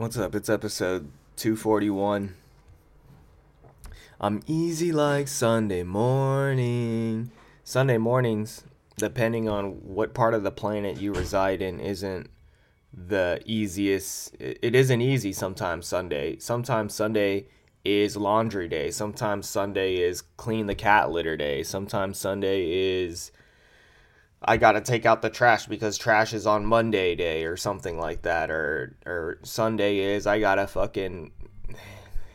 What's up? It's episode 241. I'm easy like Sunday morning. Sunday mornings, depending on what part of the planet you reside in, isn't the easiest. It isn't easy sometimes Sunday. Sometimes Sunday is laundry day. Sometimes Sunday is clean the cat litter day. Sometimes Sunday is I gotta take out the trash because trash is on Monday day or something like that, or or Sunday is I gotta fucking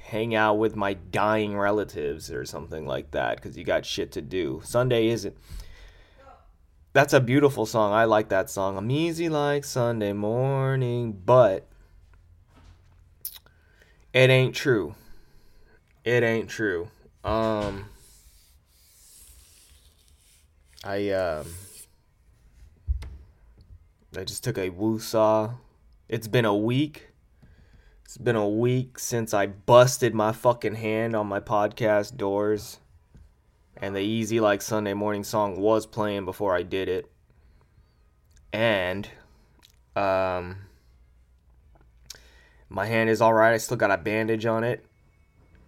hang out with my dying relatives or something like that because you got shit to do. Sunday isn't. That's a beautiful song. I like that song. I'm easy like Sunday morning, but it ain't true. It ain't true. Um, I um I just took a woo-saw. It's been a week. It's been a week since I busted my fucking hand on my podcast doors. And the Easy Like Sunday Morning song was playing before I did it. And um my hand is alright. I still got a bandage on it.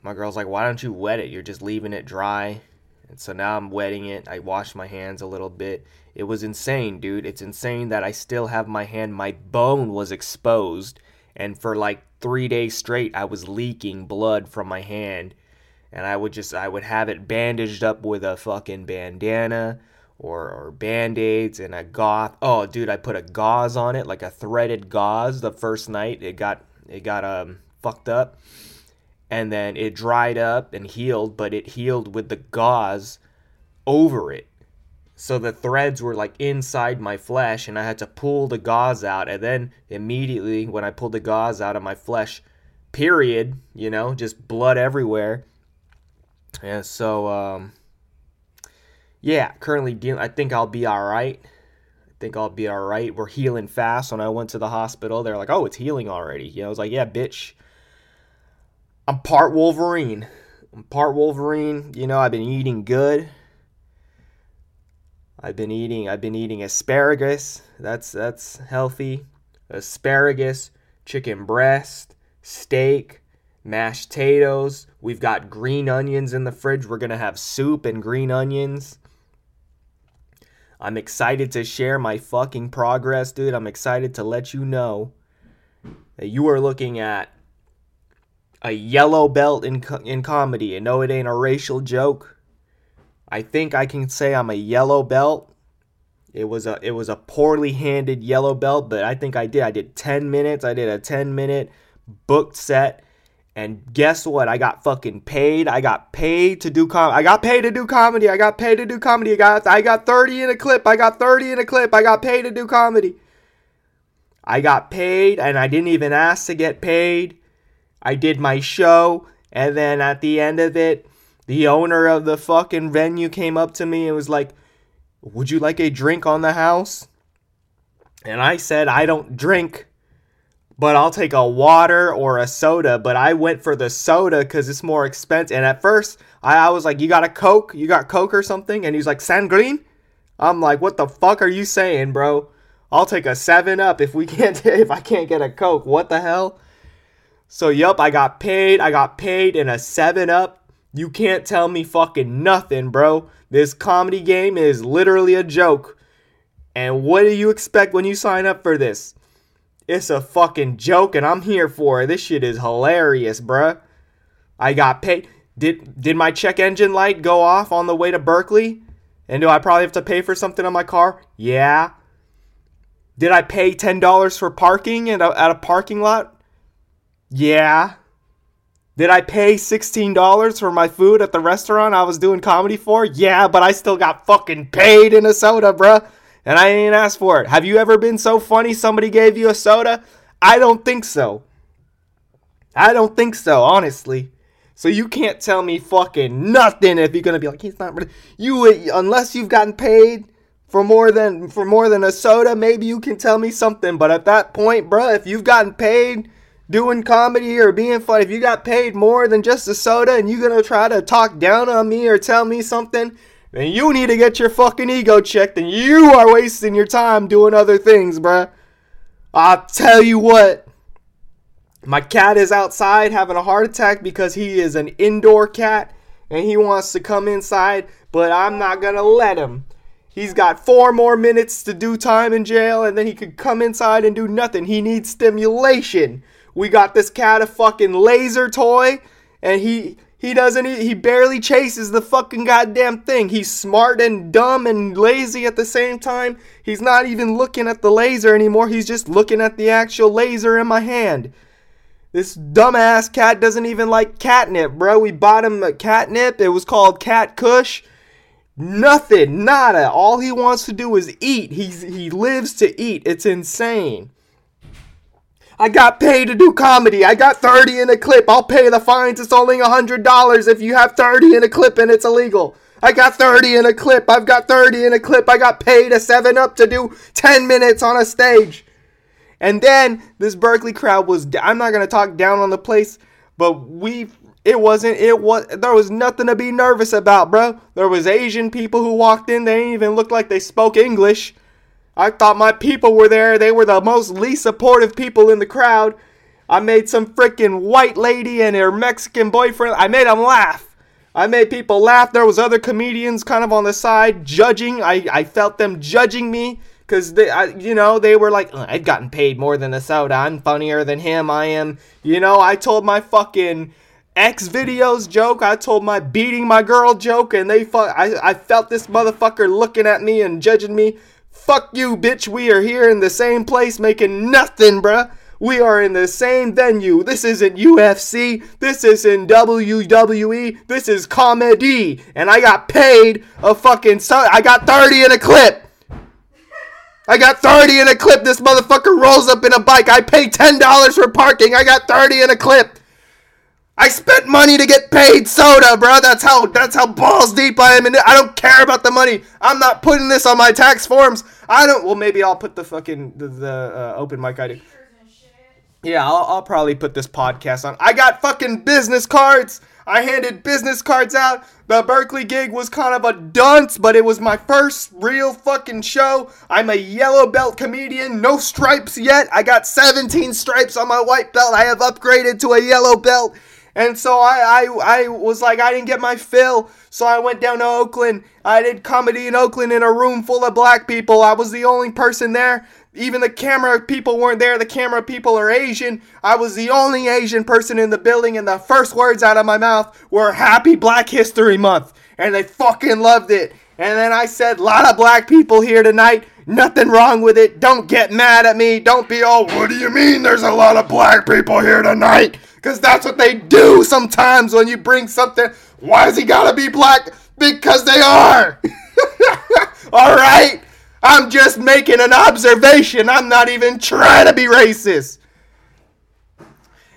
My girl's like, why don't you wet it? You're just leaving it dry. And so now I'm wetting it. I washed my hands a little bit. It was insane, dude. It's insane that I still have my hand. My bone was exposed. And for like three days straight, I was leaking blood from my hand. And I would just, I would have it bandaged up with a fucking bandana or, or band aids and a gauze. Oh, dude, I put a gauze on it, like a threaded gauze the first night. It got, it got, um, fucked up and then it dried up and healed, but it healed with the gauze over it. So the threads were like inside my flesh, and I had to pull the gauze out. And then immediately, when I pulled the gauze out of my flesh, period, you know, just blood everywhere. And so, um, yeah, currently dealing. I think I'll be all right. I think I'll be all right. We're healing fast. When I went to the hospital, they're like, "Oh, it's healing already." You know, I was like, "Yeah, bitch." I'm part Wolverine. I'm part Wolverine. You know, I've been eating good. I've been eating I've been eating asparagus. That's that's healthy. Asparagus, chicken breast, steak, mashed potatoes. We've got green onions in the fridge. We're going to have soup and green onions. I'm excited to share my fucking progress, dude. I'm excited to let you know that you are looking at a yellow belt in in comedy. And no, it ain't a racial joke. I think I can say I'm a yellow belt. It was a it was a poorly handed yellow belt, but I think I did. I did 10 minutes. I did a 10 minute booked set. And guess what? I got fucking paid. I got paid to do com. I got paid to do comedy. I got paid to do comedy. I got I got 30 in a clip. I got 30 in a clip. I got paid to do comedy. I got paid and I didn't even ask to get paid. I did my show, and then at the end of it, the owner of the fucking venue came up to me and was like, Would you like a drink on the house? And I said, I don't drink, but I'll take a water or a soda. But I went for the soda because it's more expensive. And at first, I, I was like, You got a Coke? You got Coke or something? And he's like, Sangrin? I'm like, What the fuck are you saying, bro? I'll take a 7 up if we can't if I can't get a Coke. What the hell? So, yup, I got paid. I got paid in a 7 Up. You can't tell me fucking nothing, bro. This comedy game is literally a joke. And what do you expect when you sign up for this? It's a fucking joke, and I'm here for it. This shit is hilarious, bruh. I got paid. Did did my check engine light go off on the way to Berkeley? And do I probably have to pay for something on my car? Yeah. Did I pay ten dollars for parking at a, at a parking lot? Yeah. Did I pay $16 for my food at the restaurant I was doing comedy for? Yeah, but I still got fucking paid in a soda, bruh. And I ain't asked for it. Have you ever been so funny somebody gave you a soda? I don't think so. I don't think so, honestly. So you can't tell me fucking nothing if you're gonna be like he's not you unless you've gotten paid for more than for more than a soda. Maybe you can tell me something. But at that point, bruh, if you've gotten paid doing comedy or being funny, if you got paid more than just a soda and you're gonna try to talk down on me or tell me something, then you need to get your fucking ego checked and you are wasting your time doing other things, bruh. I'll tell you what. My cat is outside having a heart attack because he is an indoor cat and he wants to come inside, but I'm not gonna let him. He's got four more minutes to do time in jail and then he could come inside and do nothing. He needs stimulation. We got this cat a fucking laser toy and he he doesn't he barely chases the fucking goddamn thing. He's smart and dumb and lazy at the same time. He's not even looking at the laser anymore. He's just looking at the actual laser in my hand. This dumbass cat doesn't even like catnip, bro. We bought him a catnip. It was called Cat Kush. Nothing, nada. All he wants to do is eat. He's he lives to eat. It's insane. I got paid to do comedy. I got 30 in a clip. I'll pay the fines. It's only $100 if you have 30 in a clip and it's illegal. I got 30 in a clip. I've got 30 in a clip. I got paid a 7 up to do 10 minutes on a stage. And then this Berkeley crowd was I'm not going to talk down on the place, but we it wasn't it was there was nothing to be nervous about, bro. There was Asian people who walked in. They didn't even look like they spoke English. I thought my people were there. They were the most least supportive people in the crowd. I made some freaking white lady and her Mexican boyfriend. I made them laugh. I made people laugh. There was other comedians kind of on the side judging. I, I felt them judging me because they, I, you know, they were like, I've gotten paid more than a soda. I'm funnier than him. I am, you know. I told my fucking X videos joke. I told my beating my girl joke, and they fuck. I, I felt this motherfucker looking at me and judging me Fuck you, bitch. We are here in the same place making nothing, bruh. We are in the same venue. This isn't UFC. This isn't WWE. This is comedy. And I got paid a fucking. I got 30 in a clip. I got 30 in a clip. This motherfucker rolls up in a bike. I pay $10 for parking. I got 30 in a clip. I spent money to get paid soda, bro. That's how that's how balls deep I am in it. I don't care about the money. I'm not putting this on my tax forms. I don't. Well, maybe I'll put the fucking the, the uh, open mic ID. Yeah, I'll, I'll probably put this podcast on. I got fucking business cards. I handed business cards out. The Berkeley gig was kind of a dunce, but it was my first real fucking show. I'm a yellow belt comedian, no stripes yet. I got 17 stripes on my white belt. I have upgraded to a yellow belt. And so I, I, I was like, I didn't get my fill. So I went down to Oakland. I did comedy in Oakland in a room full of black people. I was the only person there. Even the camera people weren't there. The camera people are Asian. I was the only Asian person in the building, and the first words out of my mouth were Happy Black History Month. And they fucking loved it. And then I said, lot of black people here tonight. Nothing wrong with it. Don't get mad at me. Don't be all, what do you mean there's a lot of black people here tonight? Because that's what they do sometimes when you bring something. Why does he gotta be black? Because they are! Alright? I'm just making an observation. I'm not even trying to be racist.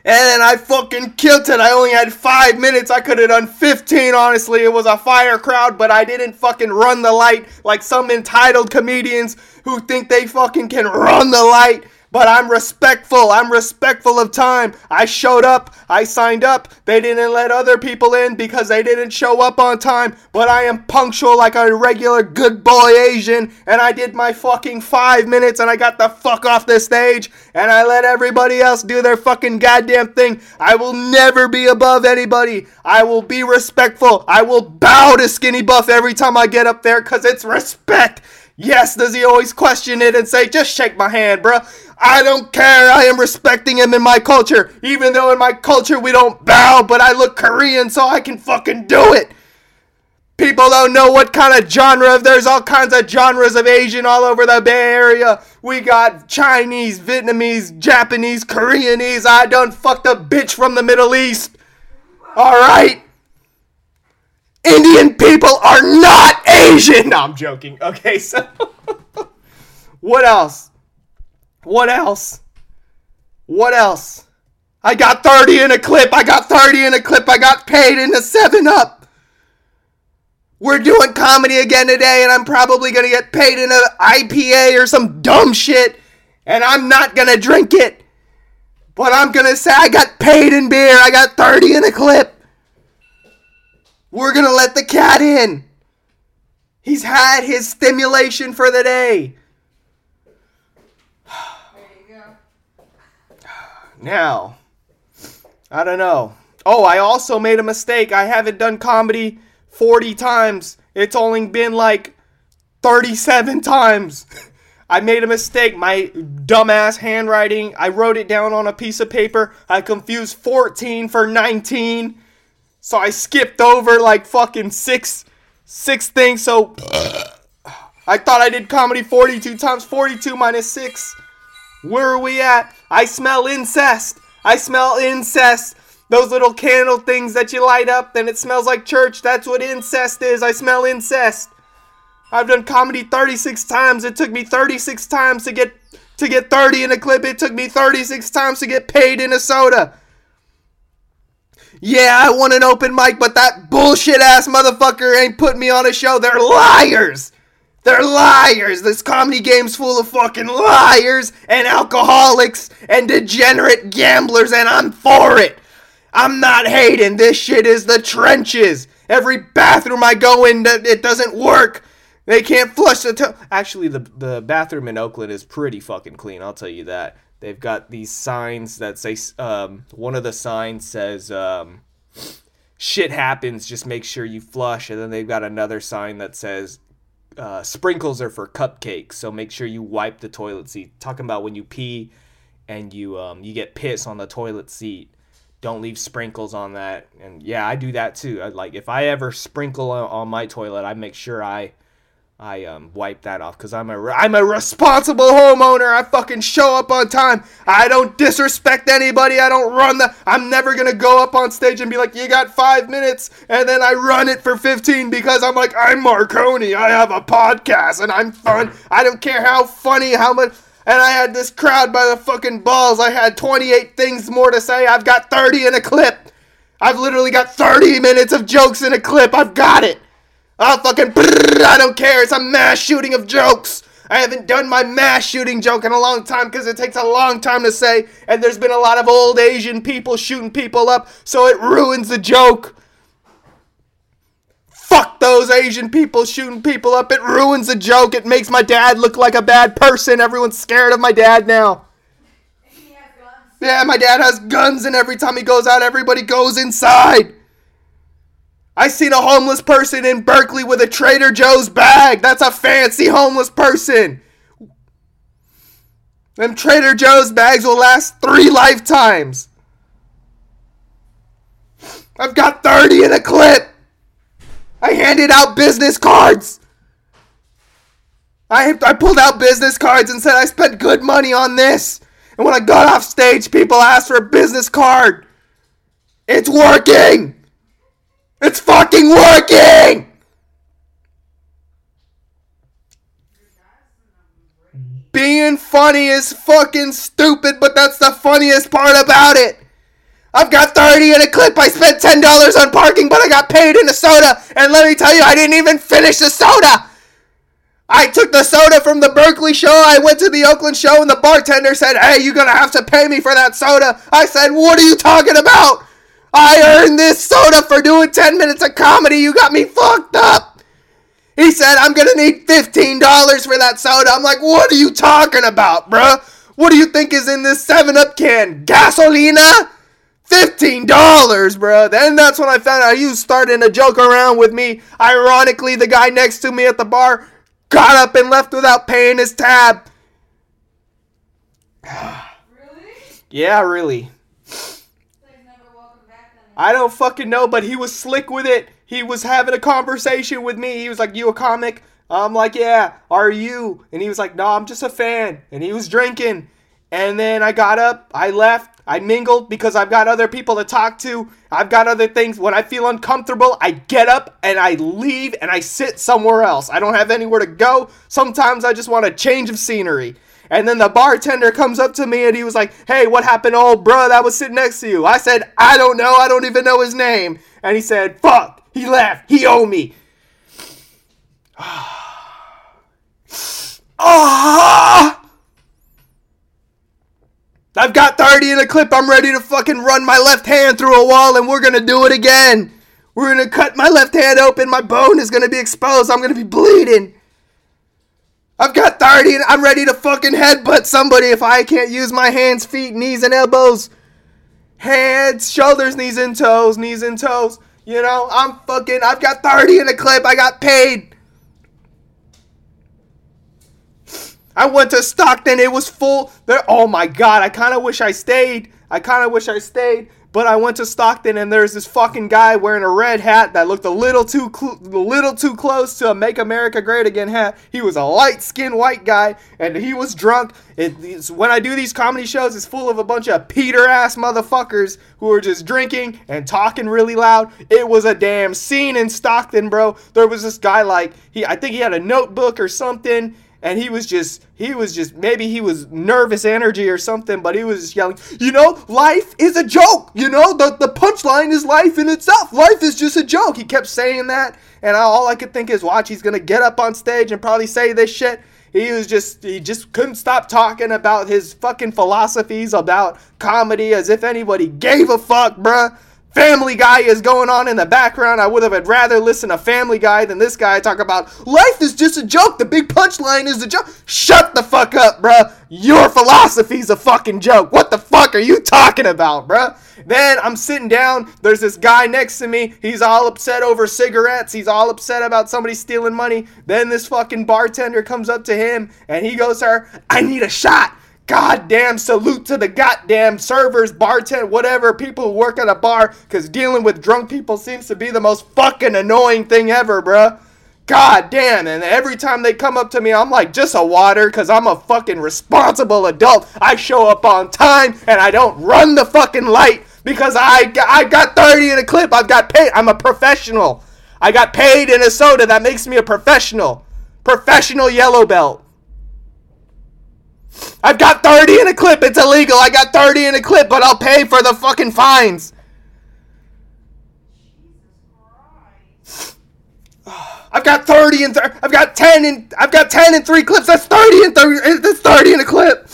And I fucking killed it. I only had five minutes. I could have done 15, honestly. It was a fire crowd, but I didn't fucking run the light like some entitled comedians who think they fucking can run the light but I'm respectful. I'm respectful of time. I showed up. I signed up. They didn't let other people in because they didn't show up on time, but I am punctual like a regular good boy Asian, and I did my fucking five minutes and I got the fuck off the stage and I let everybody else do their fucking goddamn thing. I will never be above anybody. I will be respectful. I will bow to Skinny Buff every time I get up there because it's respect. Yes, does he always question it and say, just shake my hand, bruh? I don't care. I am respecting him in my culture. Even though in my culture we don't bow, but I look Korean so I can fucking do it. People don't know what kind of genre. There's all kinds of genres of Asian all over the Bay Area. We got Chinese, Vietnamese, Japanese, Koreanese. I done fucked a bitch from the Middle East. Alright? Indian people are not Asian. No, I'm joking. Okay, so what else? What else? What else? I got 30 in a clip. I got 30 in a clip. I got paid in a 7 up. We're doing comedy again today, and I'm probably going to get paid in an IPA or some dumb shit, and I'm not going to drink it. But I'm going to say I got paid in beer. I got 30 in a clip. We're going to let the cat in. He's had his stimulation for the day. Now, I don't know. Oh, I also made a mistake. I haven't done comedy 40 times. It's only been like 37 times. I made a mistake. My dumbass handwriting, I wrote it down on a piece of paper. I confused 14 for 19. So I skipped over like fucking six six things. So I thought I did comedy 42 times 42 minus 6. Where are we at? I smell incest. I smell incest. Those little candle things that you light up, then it smells like church. That's what incest is. I smell incest. I've done comedy 36 times. It took me 36 times to get to get 30 in a clip. It took me 36 times to get paid in a soda. Yeah, I want an open mic, but that bullshit ass motherfucker ain't put me on a show. They're liars. They're liars. This comedy game's full of fucking liars and alcoholics and degenerate gamblers, and I'm for it. I'm not hating. This shit is the trenches. Every bathroom I go in, it doesn't work. They can't flush the toilet. Actually, the the bathroom in Oakland is pretty fucking clean. I'll tell you that. They've got these signs that say. Um, one of the signs says, um, "Shit happens. Just make sure you flush." And then they've got another sign that says, uh, "Sprinkles are for cupcakes. So make sure you wipe the toilet seat." Talking about when you pee and you um, you get piss on the toilet seat don't leave sprinkles on that and yeah i do that too I, like if i ever sprinkle on, on my toilet i make sure i I um, wipe that off because I'm a I'm a responsible homeowner. I fucking show up on time. I don't disrespect anybody. I don't run the. I'm never gonna go up on stage and be like, "You got five minutes," and then I run it for 15 because I'm like, I'm Marconi. I have a podcast and I'm fun. I don't care how funny, how much. And I had this crowd by the fucking balls. I had 28 things more to say. I've got 30 in a clip. I've literally got 30 minutes of jokes in a clip. I've got it. I'll fucking. I don't care. It's a mass shooting of jokes. I haven't done my mass shooting joke in a long time because it takes a long time to say, and there's been a lot of old Asian people shooting people up, so it ruins the joke. Fuck those Asian people shooting people up. It ruins the joke. It makes my dad look like a bad person. Everyone's scared of my dad now. Yeah, my dad has guns, and every time he goes out, everybody goes inside. I seen a homeless person in Berkeley with a Trader Joe's bag. That's a fancy homeless person. Them Trader Joe's bags will last three lifetimes. I've got 30 in a clip. I handed out business cards. I, I pulled out business cards and said I spent good money on this. And when I got off stage, people asked for a business card. It's working! It's fucking working! Being funny is fucking stupid, but that's the funniest part about it. I've got 30 in a clip. I spent $10 on parking, but I got paid in a soda. And let me tell you, I didn't even finish the soda. I took the soda from the Berkeley show. I went to the Oakland show, and the bartender said, Hey, you're going to have to pay me for that soda. I said, What are you talking about? I earned this soda for doing 10 minutes of comedy. You got me fucked up. He said, I'm going to need $15 for that soda. I'm like, what are you talking about, bruh? What do you think is in this 7 Up can? Gasolina? $15, bro. Then that's when I found out he was starting to joke around with me. Ironically, the guy next to me at the bar got up and left without paying his tab. really? Yeah, really. I don't fucking know, but he was slick with it. He was having a conversation with me. He was like, You a comic? I'm like, Yeah, are you? And he was like, No, I'm just a fan. And he was drinking. And then I got up, I left, I mingled because I've got other people to talk to. I've got other things. When I feel uncomfortable, I get up and I leave and I sit somewhere else. I don't have anywhere to go. Sometimes I just want a change of scenery. And then the bartender comes up to me and he was like, Hey, what happened old bro that was sitting next to you? I said, I don't know. I don't even know his name. And he said, Fuck. He left. He owe me. Ah! I've got 30 in a clip. I'm ready to fucking run my left hand through a wall and we're gonna do it again. We're gonna cut my left hand open. My bone is gonna be exposed. I'm gonna be bleeding. I've got 30 and I'm ready to fucking headbutt somebody if I can't use my hands, feet, knees, and elbows. Hands, shoulders, knees and toes, knees and toes. You know, I'm fucking, I've got 30 in a clip. I got paid. I went to Stockton. It was full. There. Oh my God. I kind of wish I stayed. I kind of wish I stayed. But I went to Stockton and there's this fucking guy wearing a red hat that looked a little too cl- little too close to a "Make America Great Again" hat. He was a light-skinned white guy and he was drunk. It, when I do these comedy shows, it's full of a bunch of Peter-ass motherfuckers who are just drinking and talking really loud. It was a damn scene in Stockton, bro. There was this guy like he, I think he had a notebook or something and he was just he was just maybe he was nervous energy or something but he was just yelling you know life is a joke you know? The, the punchline is life in itself. Life is just a joke. He kept saying that and all i could think is watch he's gonna get up on stage and probably say this shit. He was just he just couldn't stop talking about his fucking philosophies about comedy as if anybody gave a fuck bruh Family Guy is going on in the background. I would have rather listen to Family Guy than this guy talk about life is just a joke. The big punchline is a joke. Shut the fuck up, bruh. Your philosophy's a fucking joke. What the fuck are you talking about, bruh? Then I'm sitting down. There's this guy next to me. He's all upset over cigarettes. He's all upset about somebody stealing money. Then this fucking bartender comes up to him and he goes her, I need a shot goddamn salute to the goddamn servers, bartender, whatever, people who work at a bar, because dealing with drunk people seems to be the most fucking annoying thing ever, bruh. God damn, and every time they come up to me, I'm like, just a water, because I'm a fucking responsible adult. I show up on time, and I don't run the fucking light, because I, I got 30 in a clip. I've got paid. I'm a professional. I got paid in a soda. That makes me a professional. Professional yellow belt. I've got 30 in a clip. It's illegal. I got 30 in a clip, but I'll pay for the fucking fines. I've got 30 and th- I've got 10 and I've got 10 and 3 clips. That's 30 and 30 eh, that's 30 in a clip.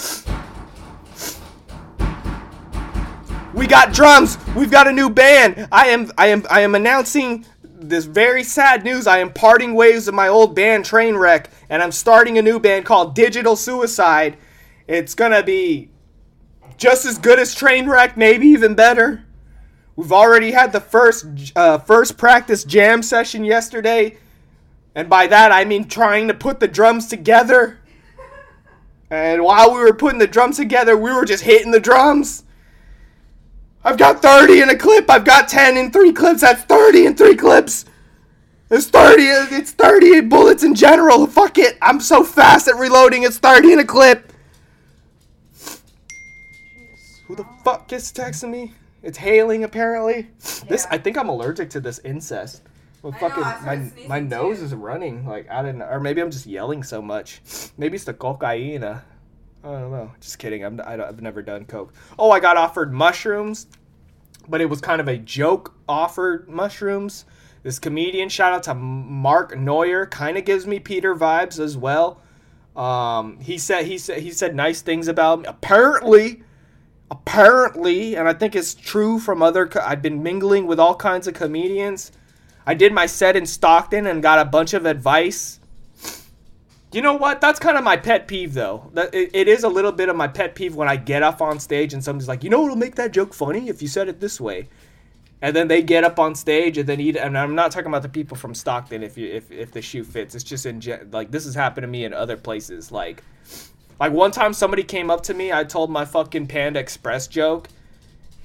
We got drums. We've got a new band. I am I am I am announcing this very sad news. I am parting ways with my old band Trainwreck and I'm starting a new band called Digital Suicide it's gonna be just as good as Trainwreck, maybe even better. We've already had the first uh, first practice jam session yesterday, and by that I mean trying to put the drums together. And while we were putting the drums together, we were just hitting the drums. I've got 30 in a clip. I've got 10 in three clips. That's 30 in three clips. It's 30. It's 30 bullets in general. Fuck it. I'm so fast at reloading. It's 30 in a clip. Who the fuck is texting me? It's hailing apparently. Yeah. This I think I'm allergic to this incest. Well, fucking know, my my nose too. is running like I don't know, or maybe I'm just yelling so much. Maybe it's the cocaine. I don't know. Just kidding. I'm I have never done coke. Oh, I got offered mushrooms, but it was kind of a joke offered mushrooms. This comedian, shout out to Mark Neuer, kind of gives me Peter vibes as well. Um, he said he said he said nice things about me. Apparently, apparently, and I think it's true from other, I've been mingling with all kinds of comedians. I did my set in Stockton and got a bunch of advice. You know what? That's kind of my pet peeve, though. That it, it is a little bit of my pet peeve when I get up on stage and somebody's like, "You know what'll make that joke funny if you said it this way," and then they get up on stage and then eat. And I'm not talking about the people from Stockton. If you if if the shoe fits, it's just in like this has happened to me in other places. Like like one time somebody came up to me, I told my fucking Panda Express joke,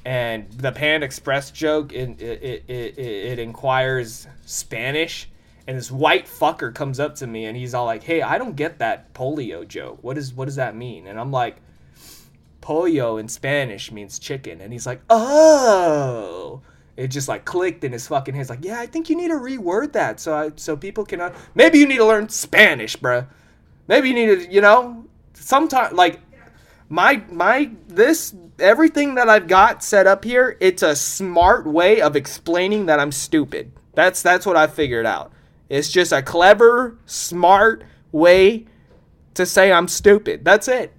and the Panda Express joke it it, it, it, it inquires Spanish, and this white fucker comes up to me and he's all like, "Hey, I don't get that polio joke. What is what does that mean?" And I'm like, "Pollo in Spanish means chicken," and he's like, "Oh." It just like clicked in his fucking head. Like, yeah, I think you need to reword that so I, so people can. Uh, maybe you need to learn Spanish, bruh. Maybe you need to, you know, sometimes like my my this everything that I've got set up here, it's a smart way of explaining that I'm stupid. That's that's what I figured out. It's just a clever, smart way to say I'm stupid. That's it.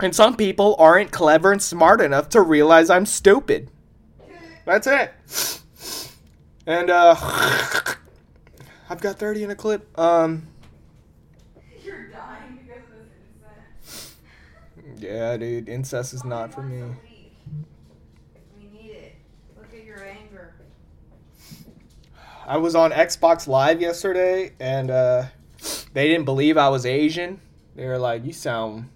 And some people aren't clever and smart enough to realize I'm stupid. That's it. And uh I've got 30 in a clip. Um Yeah, dude, incest is not for me. I was on Xbox Live yesterday, and uh, they didn't believe I was Asian. They were like, "You sound,"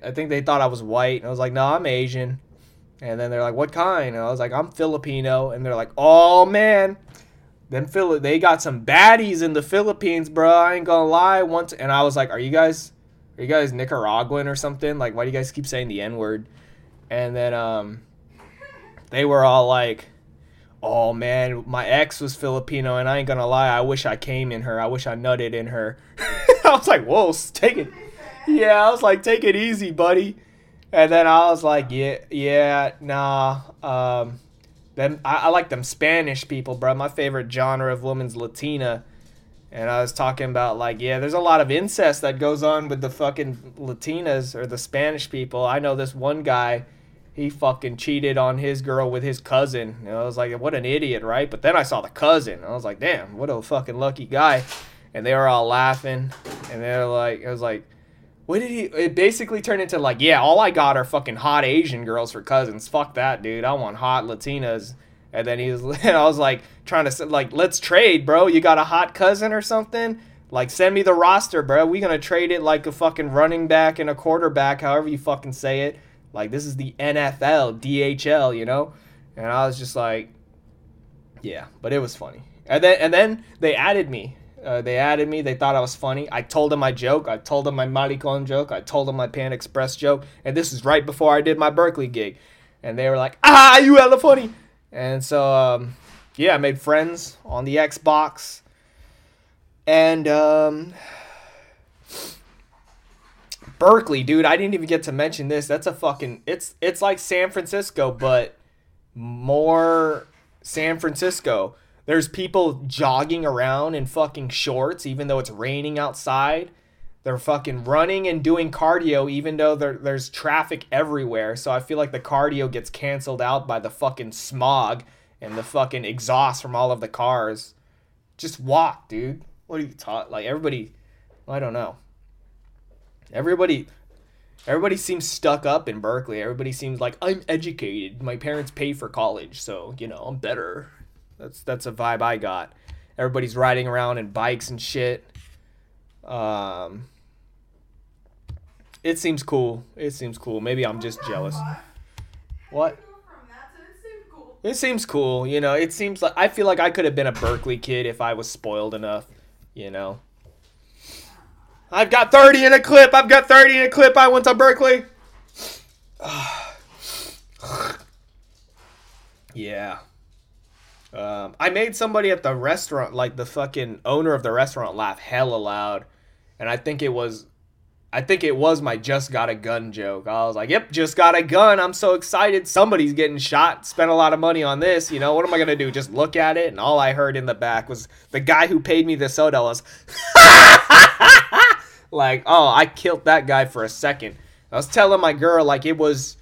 I think they thought I was white, and I was like, "No, I'm Asian." And then they're like, "What kind?" And I was like, "I'm Filipino," and they're like, "Oh man." Then Phil, they got some baddies in the Philippines, bro. I ain't gonna lie. Once, and I was like, "Are you guys are you guys Nicaraguan or something? Like, why do you guys keep saying the N word?" And then um, they were all like, "Oh man, my ex was Filipino, and I ain't gonna lie. I wish I came in her. I wish I nutted in her." I was like, "Whoa, take it." Yeah, I was like, "Take it easy, buddy." And then I was like, "Yeah, yeah, nah." Um, I, I like them Spanish people, bro. My favorite genre of woman's Latina. And I was talking about like, yeah, there's a lot of incest that goes on with the fucking Latinas or the Spanish people. I know this one guy, he fucking cheated on his girl with his cousin. And I was like, what an idiot, right? But then I saw the cousin. I was like, damn, what a fucking lucky guy. And they were all laughing. And they were like, I was like, what did he? It basically turned into like, yeah, all I got are fucking hot Asian girls for cousins. Fuck that, dude. I want hot Latinas. And then he was, and I was like trying to like, let's trade, bro. You got a hot cousin or something? Like, send me the roster, bro. We gonna trade it like a fucking running back and a quarterback, however you fucking say it. Like, this is the NFL, DHL, you know. And I was just like, yeah, but it was funny. And then and then they added me uh, they added me. They thought I was funny. I told them my joke. I told them my Maricon joke. I told them my Panda Express joke. And this is right before I did my Berkeley gig. And they were like, ah, you hella funny. And so, um, yeah, I made friends on the Xbox. And um, Berkeley, dude, I didn't even get to mention this. That's a fucking it's it's like San Francisco, but more San Francisco. There's people jogging around in fucking shorts, even though it's raining outside. They're fucking running and doing cardio, even though there, there's traffic everywhere. So I feel like the cardio gets canceled out by the fucking smog and the fucking exhaust from all of the cars. Just walk, dude. What are you taught? Like everybody, I don't know. Everybody, everybody seems stuck up in Berkeley. Everybody seems like I'm educated. My parents pay for college, so you know I'm better. That's that's a vibe I got. Everybody's riding around in bikes and shit. Um, it seems cool. It seems cool. Maybe I'm just jealous. What? It seems cool, you know. It seems like I feel like I could have been a Berkeley kid if I was spoiled enough, you know. I've got 30 in a clip. I've got 30 in a clip. I went to Berkeley. yeah. Um, I made somebody at the restaurant, like the fucking owner of the restaurant, laugh hella loud, and I think it was, I think it was my just got a gun joke. I was like, "Yep, just got a gun. I'm so excited. Somebody's getting shot. Spent a lot of money on this. You know what am I gonna do? Just look at it?" And all I heard in the back was the guy who paid me the soda was, like, "Oh, I killed that guy for a second. I was telling my girl like it was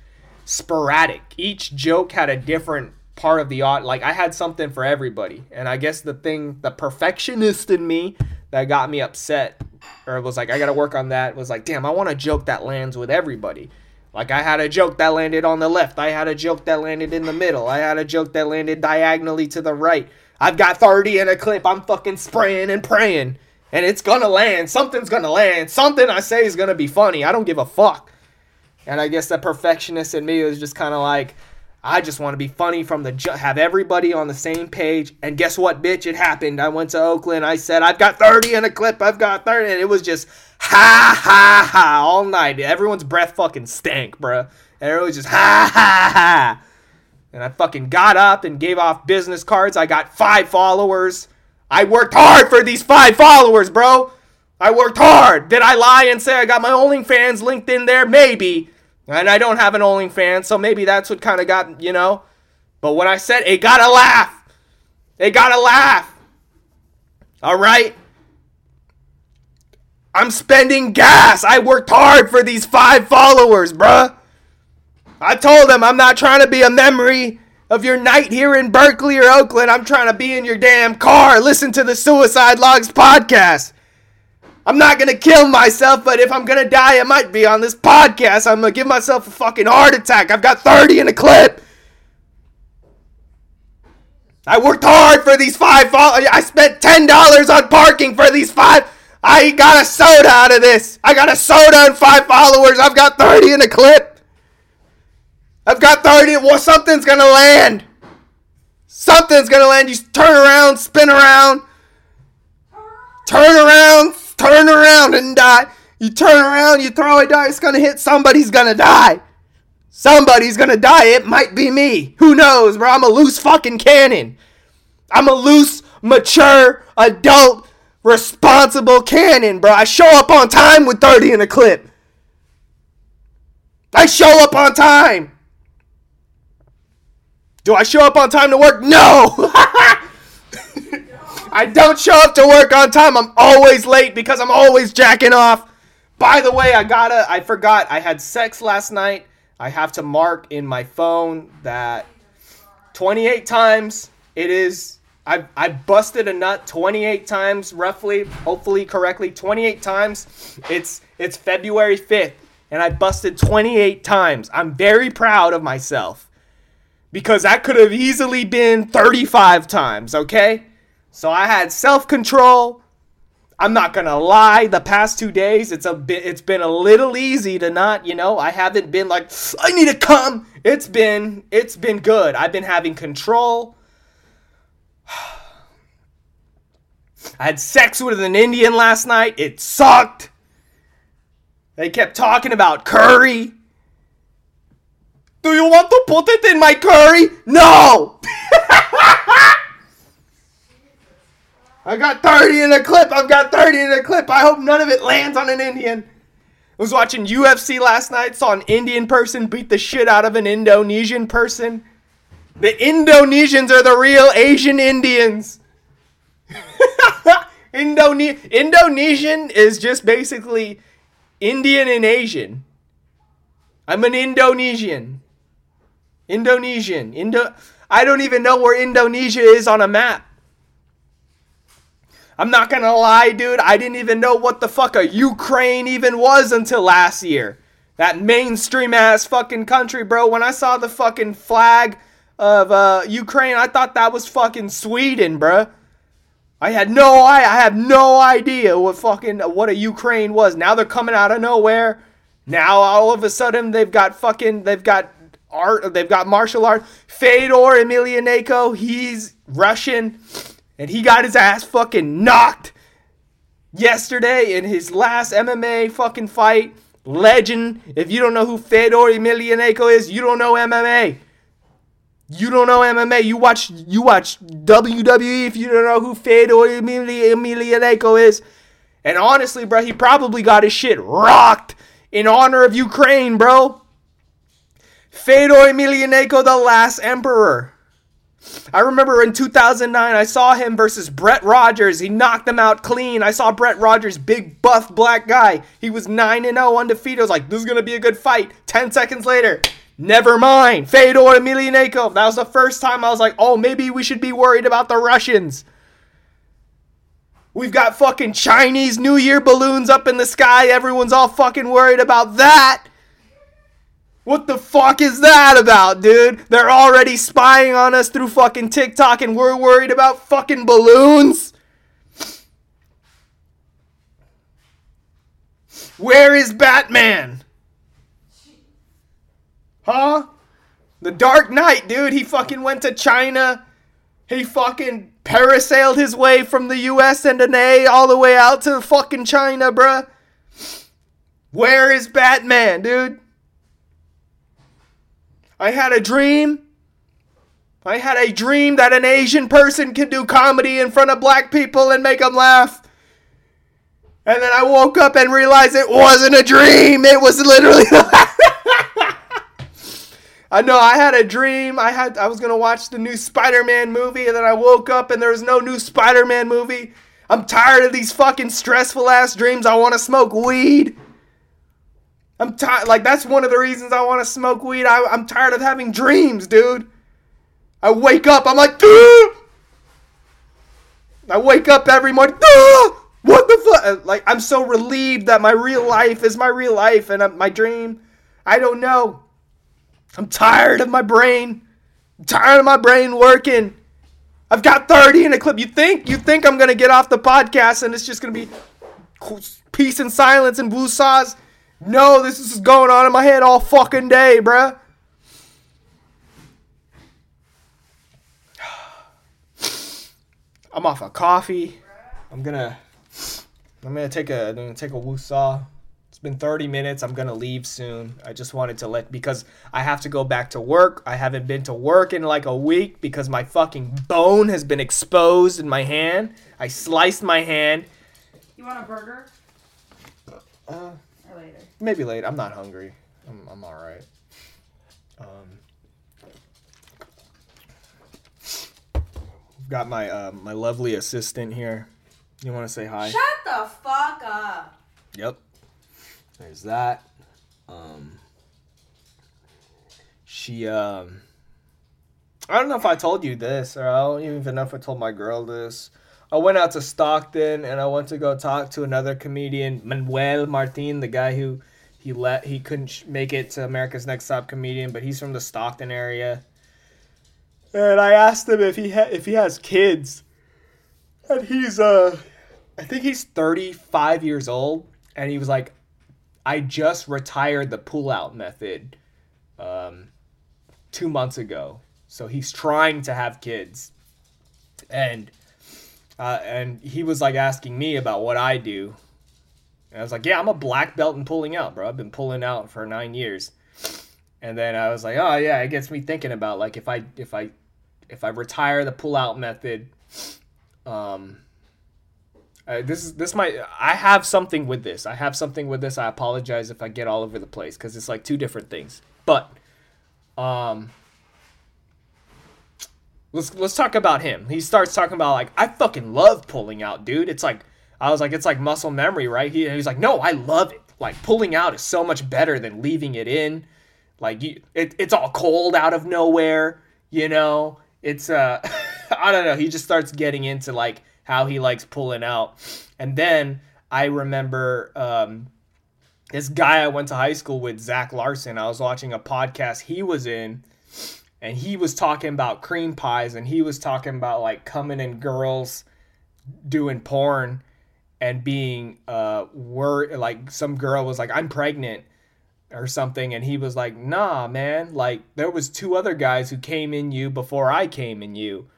sporadic. Each joke had a different part of the odd. Like I had something for everybody, and I guess the thing, the perfectionist in me that got me upset, or was like, I gotta work on that. Was like, damn, I want a joke that lands with everybody. Like I had a joke that landed on the left. I had a joke that landed in the middle. I had a joke that landed diagonally to the right. I've got 30 in a clip. I'm fucking spraying and praying. And it's gonna land. Something's gonna land. Something I say is gonna be funny. I don't give a fuck. And I guess the perfectionist in me was just kind of like, I just want to be funny from the ju- have everybody on the same page. And guess what, bitch? It happened. I went to Oakland. I said I've got 30 in a clip. I've got 30, and it was just ha ha ha all night. Everyone's breath fucking stank, bruh. And was just ha ha ha. And I fucking got up and gave off business cards. I got five followers. I worked hard for these five followers, bro. I worked hard. Did I lie and say I got my OnlyFans linked in there? Maybe. And I don't have an OnlyFans, so maybe that's what kind of got, you know. But when I said it got a laugh, it got a laugh. All right? I'm spending gas. I worked hard for these five followers, bruh. I told them I'm not trying to be a memory of your night here in Berkeley or Oakland. I'm trying to be in your damn car. Listen to the Suicide Logs podcast. I'm not gonna kill myself, but if I'm gonna die, it might be on this podcast. I'm gonna give myself a fucking heart attack. I've got 30 in a clip. I worked hard for these five. I spent ten dollars on parking for these five. I got a soda out of this. I got a soda and five followers. I've got thirty in a clip. I've got thirty. Well, something's gonna land. Something's gonna land. You turn around, spin around, turn around, turn around, and die. You turn around, you throw a die. It's gonna hit. Somebody's gonna die. Somebody's gonna die. It might be me. Who knows, bro? I'm a loose fucking cannon. I'm a loose, mature, adult, responsible cannon, bro. I show up on time with 30 in a clip. I show up on time. Do I show up on time to work? No! I don't show up to work on time. I'm always late because I'm always jacking off. By the way, I gotta, I forgot, I had sex last night. I have to mark in my phone that 28 times it is I I busted a nut 28 times roughly, hopefully correctly, 28 times. It's it's February 5th and I busted 28 times. I'm very proud of myself because that could have easily been 35 times, okay? So I had self-control. I'm not gonna lie. The past two days, it's a bit. It's been a little easy to not, you know. I haven't been like, I need to come. It's been, it's been good. I've been having control. I had sex with an Indian last night. It sucked. They kept talking about curry. Do you want to put it in my curry? No! I got 30 in a clip. I've got 30 in a clip. I hope none of it lands on an Indian. I was watching UFC last night, saw an Indian person beat the shit out of an Indonesian person. The Indonesians are the real Asian Indians. Indone- Indonesian is just basically Indian and Asian. I'm an Indonesian. Indonesian. Indo I don't even know where Indonesia is on a map. I'm not gonna lie, dude. I didn't even know what the fuck a Ukraine even was until last year. That mainstream ass fucking country, bro. When I saw the fucking flag of uh, Ukraine, I thought that was fucking Sweden, bro. I had no I, I have no idea what fucking what a Ukraine was. Now they're coming out of nowhere. Now all of a sudden they've got fucking they've got art they've got martial art. Fedor Emelianenko, he's Russian and he got his ass fucking knocked yesterday in his last MMA fucking fight. Legend. If you don't know who Fedor Emelianenko is, you don't know MMA. You don't know MMA. You watch you watch WWE if you don't know who Fedor Emelianenko is. And honestly, bro, he probably got his shit rocked in honor of Ukraine, bro. Fedor Emelianenko, the last emperor. I remember in 2009, I saw him versus Brett Rogers. He knocked him out clean. I saw Brett Rogers, big buff black guy. He was 9 0 undefeated. I was like, this is going to be a good fight. 10 seconds later, never mind. Fedor Emelianenko. That was the first time I was like, oh, maybe we should be worried about the Russians. We've got fucking Chinese New Year balloons up in the sky. Everyone's all fucking worried about that. What the fuck is that about, dude? They're already spying on us through fucking TikTok and we're worried about fucking balloons? Where is Batman? Huh? The Dark Knight, dude. He fucking went to China. He fucking parasailed his way from the US and an A all the way out to fucking China, bruh. Where is Batman, dude? I had a dream. I had a dream that an Asian person could do comedy in front of black people and make them laugh. And then I woke up and realized it wasn't a dream. It was literally I know I had a dream. I had I was to watch the new Spider-Man movie and then I woke up and there was no new Spider-Man movie. I'm tired of these fucking stressful ass dreams. I want to smoke weed. I'm tired. Like that's one of the reasons I want to smoke weed. I, I'm tired of having dreams, dude. I wake up. I'm like, Duh! I wake up every morning. Duh! What the fuck? Like I'm so relieved that my real life is my real life and uh, my dream. I don't know. I'm tired of my brain. I'm tired of my brain working. I've got 30 in a clip. You think you think I'm gonna get off the podcast and it's just gonna be peace and silence and blue sauce? No, this is going on in my head all fucking day, bruh. I'm off a of coffee. I'm gonna I'm gonna take a I'm gonna take a woosah. It's been 30 minutes. I'm gonna leave soon. I just wanted to let because I have to go back to work. I haven't been to work in like a week because my fucking bone has been exposed in my hand. I sliced my hand. You want a burger? Uh, later. Maybe later. I'm not hungry. I'm I'm all right. Um, got my uh, my lovely assistant here. You want to say hi? Shut the fuck up. Yep. There's that. Um. She um. I don't know if I told you this, or I don't even know if I told my girl this. I went out to Stockton and I went to go talk to another comedian, Manuel Martin, the guy who he let he couldn't make it to America's Next Top Comedian, but he's from the Stockton area. And I asked him if he ha- if he has kids, and he's uh, I think he's 35 years old, and he was like, I just retired the pull out method, um, two months ago. So he's trying to have kids, and uh, and he was like asking me about what I do. And I was like, yeah, I'm a black belt in pulling out, bro. I've been pulling out for nine years. And then I was like, oh yeah, it gets me thinking about like if I if I if I retire the pull out method, um, uh, this is this might I have something with this. I have something with this. I apologize if I get all over the place because it's like two different things. But um, let's let's talk about him. He starts talking about like I fucking love pulling out, dude. It's like I was like it's like muscle memory, right? He, he's like, no, I love it. Like pulling out is so much better than leaving it in. Like you, it, it's all cold out of nowhere, you know it's uh I don't know, he just starts getting into like how he likes pulling out. And then I remember um this guy I went to high school with, Zach Larson, I was watching a podcast he was in and he was talking about cream pies and he was talking about like coming in girls doing porn and being uh word like some girl was like I'm pregnant or something and he was like nah man like there was two other guys who came in you before i came in you.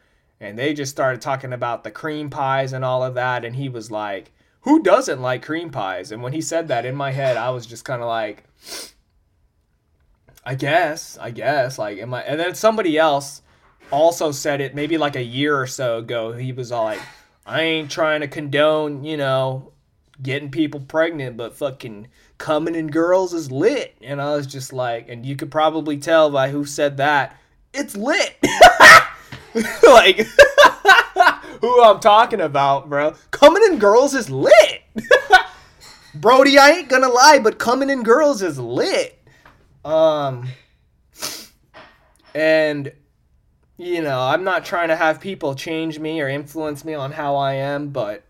And they just started talking about the cream pies and all of that and he was like who doesn't like cream pies? And when he said that in my head i was just kind of like i guess i guess like am i and then somebody else also said it maybe like a year or so ago he was all like i ain't trying to condone you know getting people pregnant but fucking coming in girls is lit. And I was just like, and you could probably tell by who said that, it's lit. like, who I'm talking about, bro. Coming in girls is lit. Brody, I ain't gonna lie, but coming in girls is lit. Um, and you know, I'm not trying to have people change me or influence me on how I am, but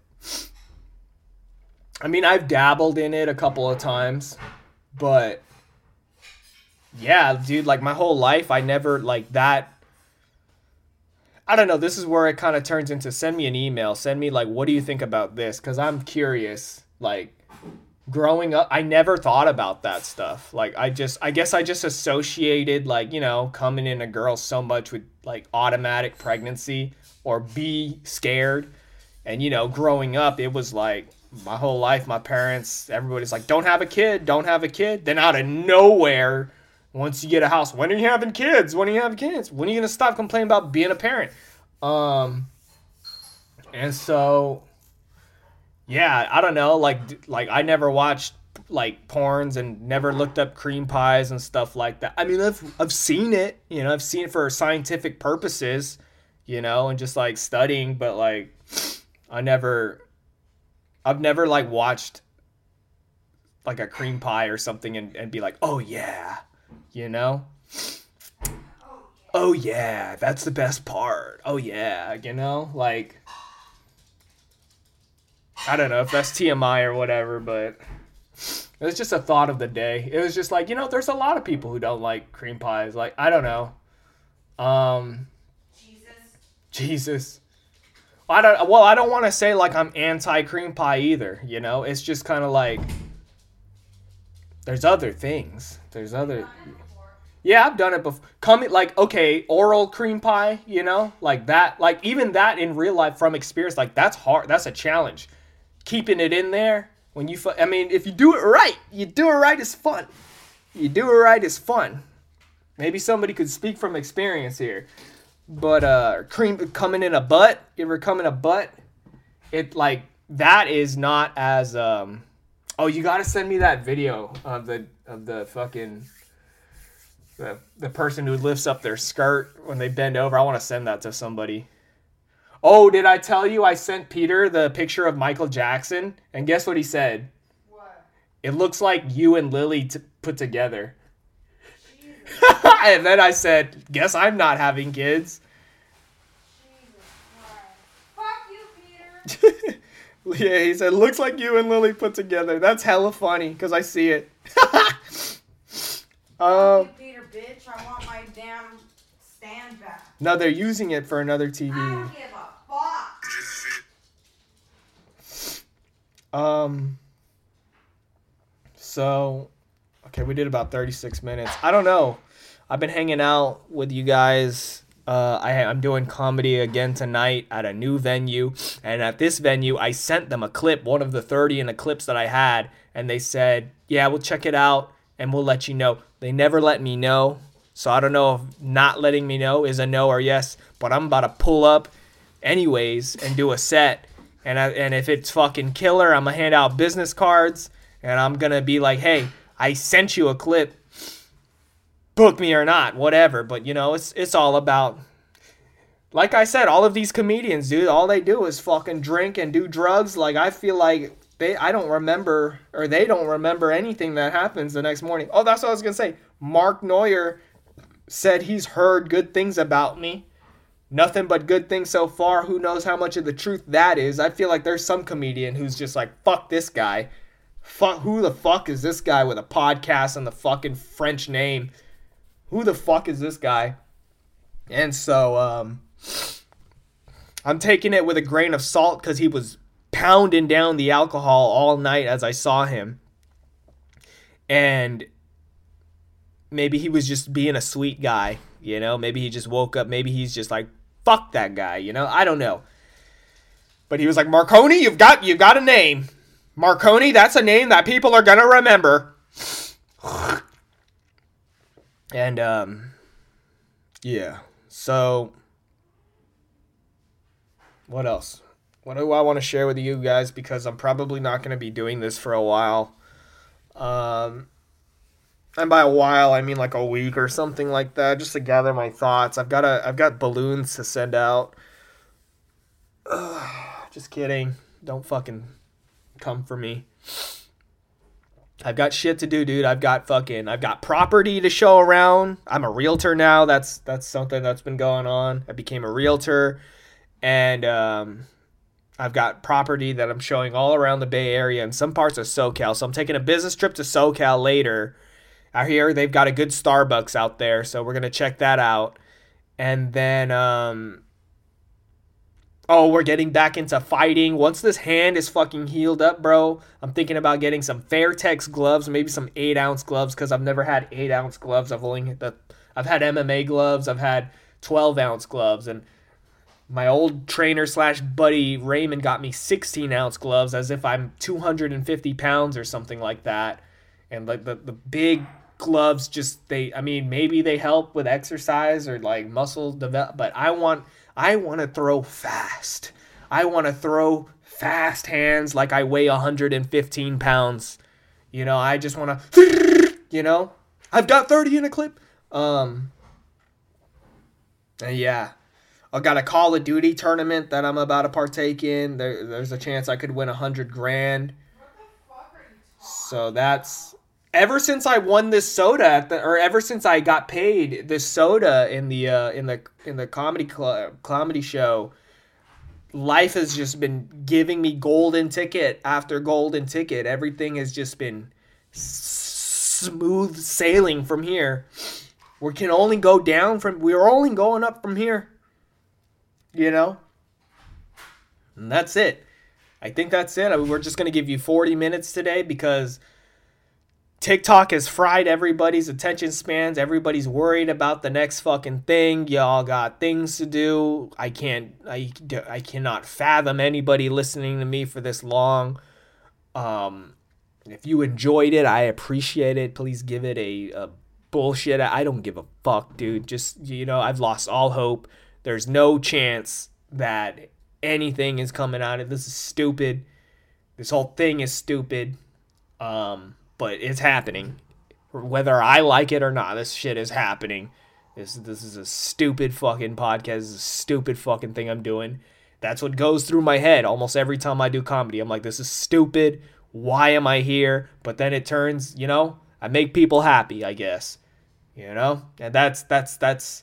I mean, I've dabbled in it a couple of times, but yeah, dude, like my whole life, I never like that. I don't know. This is where it kind of turns into send me an email. Send me like, what do you think about this? Because I'm curious. Like, growing up, I never thought about that stuff. Like, I just, I guess I just associated like, you know, coming in a girl so much with like automatic pregnancy or be scared. And, you know, growing up, it was like, my whole life, my parents, everybody's like, don't have a kid, don't have a kid. Then out of nowhere, once you get a house, when are you having kids? When are you having kids? When are you gonna stop complaining about being a parent? Um, and so, yeah, I don't know. Like, like I never watched like porns and never looked up cream pies and stuff like that. I mean, I've I've seen it, you know, I've seen it for scientific purposes, you know, and just like studying, but like I never I've never like watched like a cream pie or something and, and be like, oh yeah, you know? Oh yeah, that's the best part. Oh yeah, you know? Like, I don't know if that's TMI or whatever, but it was just a thought of the day. It was just like, you know, there's a lot of people who don't like cream pies. Like, I don't know. Um, Jesus. Jesus. I don't. Well, I don't want to say like I'm anti cream pie either. You know, it's just kind of like there's other things. There's other. Yeah, I've done it before. Coming like okay, oral cream pie. You know, like that. Like even that in real life from experience, like that's hard. That's a challenge. Keeping it in there when you. fu- I mean, if you do it right, you do it right. is fun. You do it right. is fun. Maybe somebody could speak from experience here. But uh cream coming in a butt, you ever come in a butt? It like that is not as um Oh, you got to send me that video of the of the fucking the the person who lifts up their skirt when they bend over. I want to send that to somebody. Oh, did I tell you I sent Peter the picture of Michael Jackson? And guess what he said? What? It looks like you and Lily t- put together. And then I said, "Guess I'm not having kids." Jesus Christ. Fuck you, Peter. yeah, he said, "Looks like you and Lily put together." That's hella funny because I see it. um, Peter, bitch. I want my damn stand back. no, they're using it for another TV. don't give a fuck. Um. So, okay, we did about 36 minutes. I don't know. I've been hanging out with you guys. Uh, I, I'm doing comedy again tonight at a new venue. And at this venue, I sent them a clip, one of the 30 in the clips that I had. And they said, yeah, we'll check it out and we'll let you know. They never let me know. So I don't know if not letting me know is a no or yes. But I'm about to pull up anyways and do a set. And I, and if it's fucking killer, I'm gonna hand out business cards and I'm gonna be like, hey, I sent you a clip. Book me or not, whatever. But you know, it's it's all about. Like I said, all of these comedians, dude, all they do is fucking drink and do drugs. Like I feel like they, I don't remember or they don't remember anything that happens the next morning. Oh, that's what I was gonna say. Mark Neuer said he's heard good things about me nothing but good things so far. Who knows how much of the truth that is? I feel like there's some comedian who's just like, fuck this guy. Fuck, who the fuck is this guy with a podcast and the fucking French name? Who the fuck is this guy? And so, um, I'm taking it with a grain of salt because he was pounding down the alcohol all night as I saw him. And maybe he was just being a sweet guy, you know? Maybe he just woke up. Maybe he's just like, fuck that guy, you know? I don't know. But he was like, Marconi, you've got you've got a name. Marconi, that's a name that people are gonna remember. And um yeah. So what else? What do I want to share with you guys because I'm probably not to be doing this for a while. Um and by a while I mean like a week or something like that just to gather my thoughts. I've got a I've got balloons to send out. just kidding. Don't fucking come for me. I've got shit to do, dude. I've got fucking I've got property to show around. I'm a realtor now. That's that's something that's been going on. I became a realtor and um I've got property that I'm showing all around the Bay Area and some parts of SoCal. So I'm taking a business trip to SoCal later. I hear they've got a good Starbucks out there, so we're gonna check that out. And then um Oh, we're getting back into fighting. Once this hand is fucking healed up, bro, I'm thinking about getting some Fairtex gloves, maybe some eight ounce gloves, because I've never had eight ounce gloves. I've only the I've had MMA gloves, I've had twelve ounce gloves, and my old trainer slash buddy Raymond got me 16 ounce gloves as if I'm 250 pounds or something like that. And like the, the big gloves just they I mean maybe they help with exercise or like muscle develop but I want I want to throw fast. I want to throw fast hands like I weigh 115 pounds. You know, I just want to you know, I've got 30 in a clip. Um and yeah, I got a Call of Duty tournament that I'm about to partake in. There, there's a chance I could win a hundred grand. So that's ever since I won this soda or ever since I got paid this soda in the uh, in the in the comedy club comedy show. Life has just been giving me golden ticket after golden ticket. Everything has just been smooth sailing from here. We can only go down from. We're only going up from here. You know? And that's it. I think that's it. We're just going to give you 40 minutes today because TikTok has fried everybody's attention spans. Everybody's worried about the next fucking thing. Y'all got things to do. I can't I, I cannot fathom anybody listening to me for this long. Um if you enjoyed it, I appreciate it. Please give it a, a bullshit. I don't give a fuck, dude. Just you know, I've lost all hope. There's no chance that anything is coming out of this is stupid. This whole thing is stupid. Um but it's happening. Whether I like it or not, this shit is happening. This this is a stupid fucking podcast. This is a stupid fucking thing I'm doing. That's what goes through my head almost every time I do comedy. I'm like, this is stupid. Why am I here? But then it turns, you know, I make people happy, I guess. You know? And that's that's that's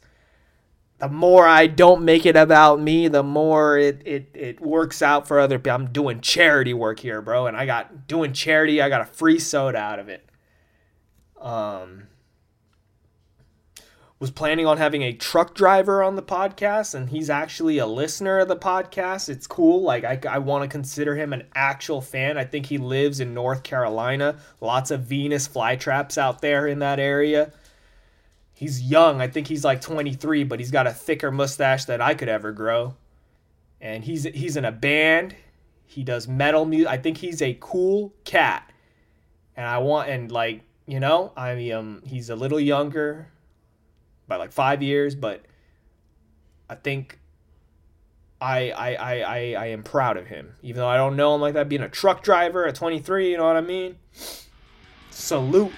the more I don't make it about me, the more it, it, it works out for other people. I'm doing charity work here, bro, and I got doing charity. I got a free soda out of it. Um, was planning on having a truck driver on the podcast, and he's actually a listener of the podcast. It's cool. Like I, I want to consider him an actual fan. I think he lives in North Carolina. Lots of Venus flytraps out there in that area he's young. I think he's like 23, but he's got a thicker mustache that I could ever grow. And he's he's in a band. He does metal music. I think he's a cool cat. And I want and like, you know, I um he's a little younger by like 5 years, but I think I, I, I, I, I am proud of him. Even though I don't know him like that, being a truck driver at 23, you know what I mean? Salute.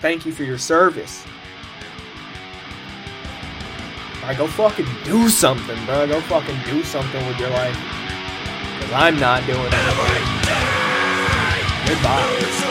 Thank you for your service. Alright, go fucking do something, bro. Go fucking do something with your life. Because I'm not doing it. Goodbye.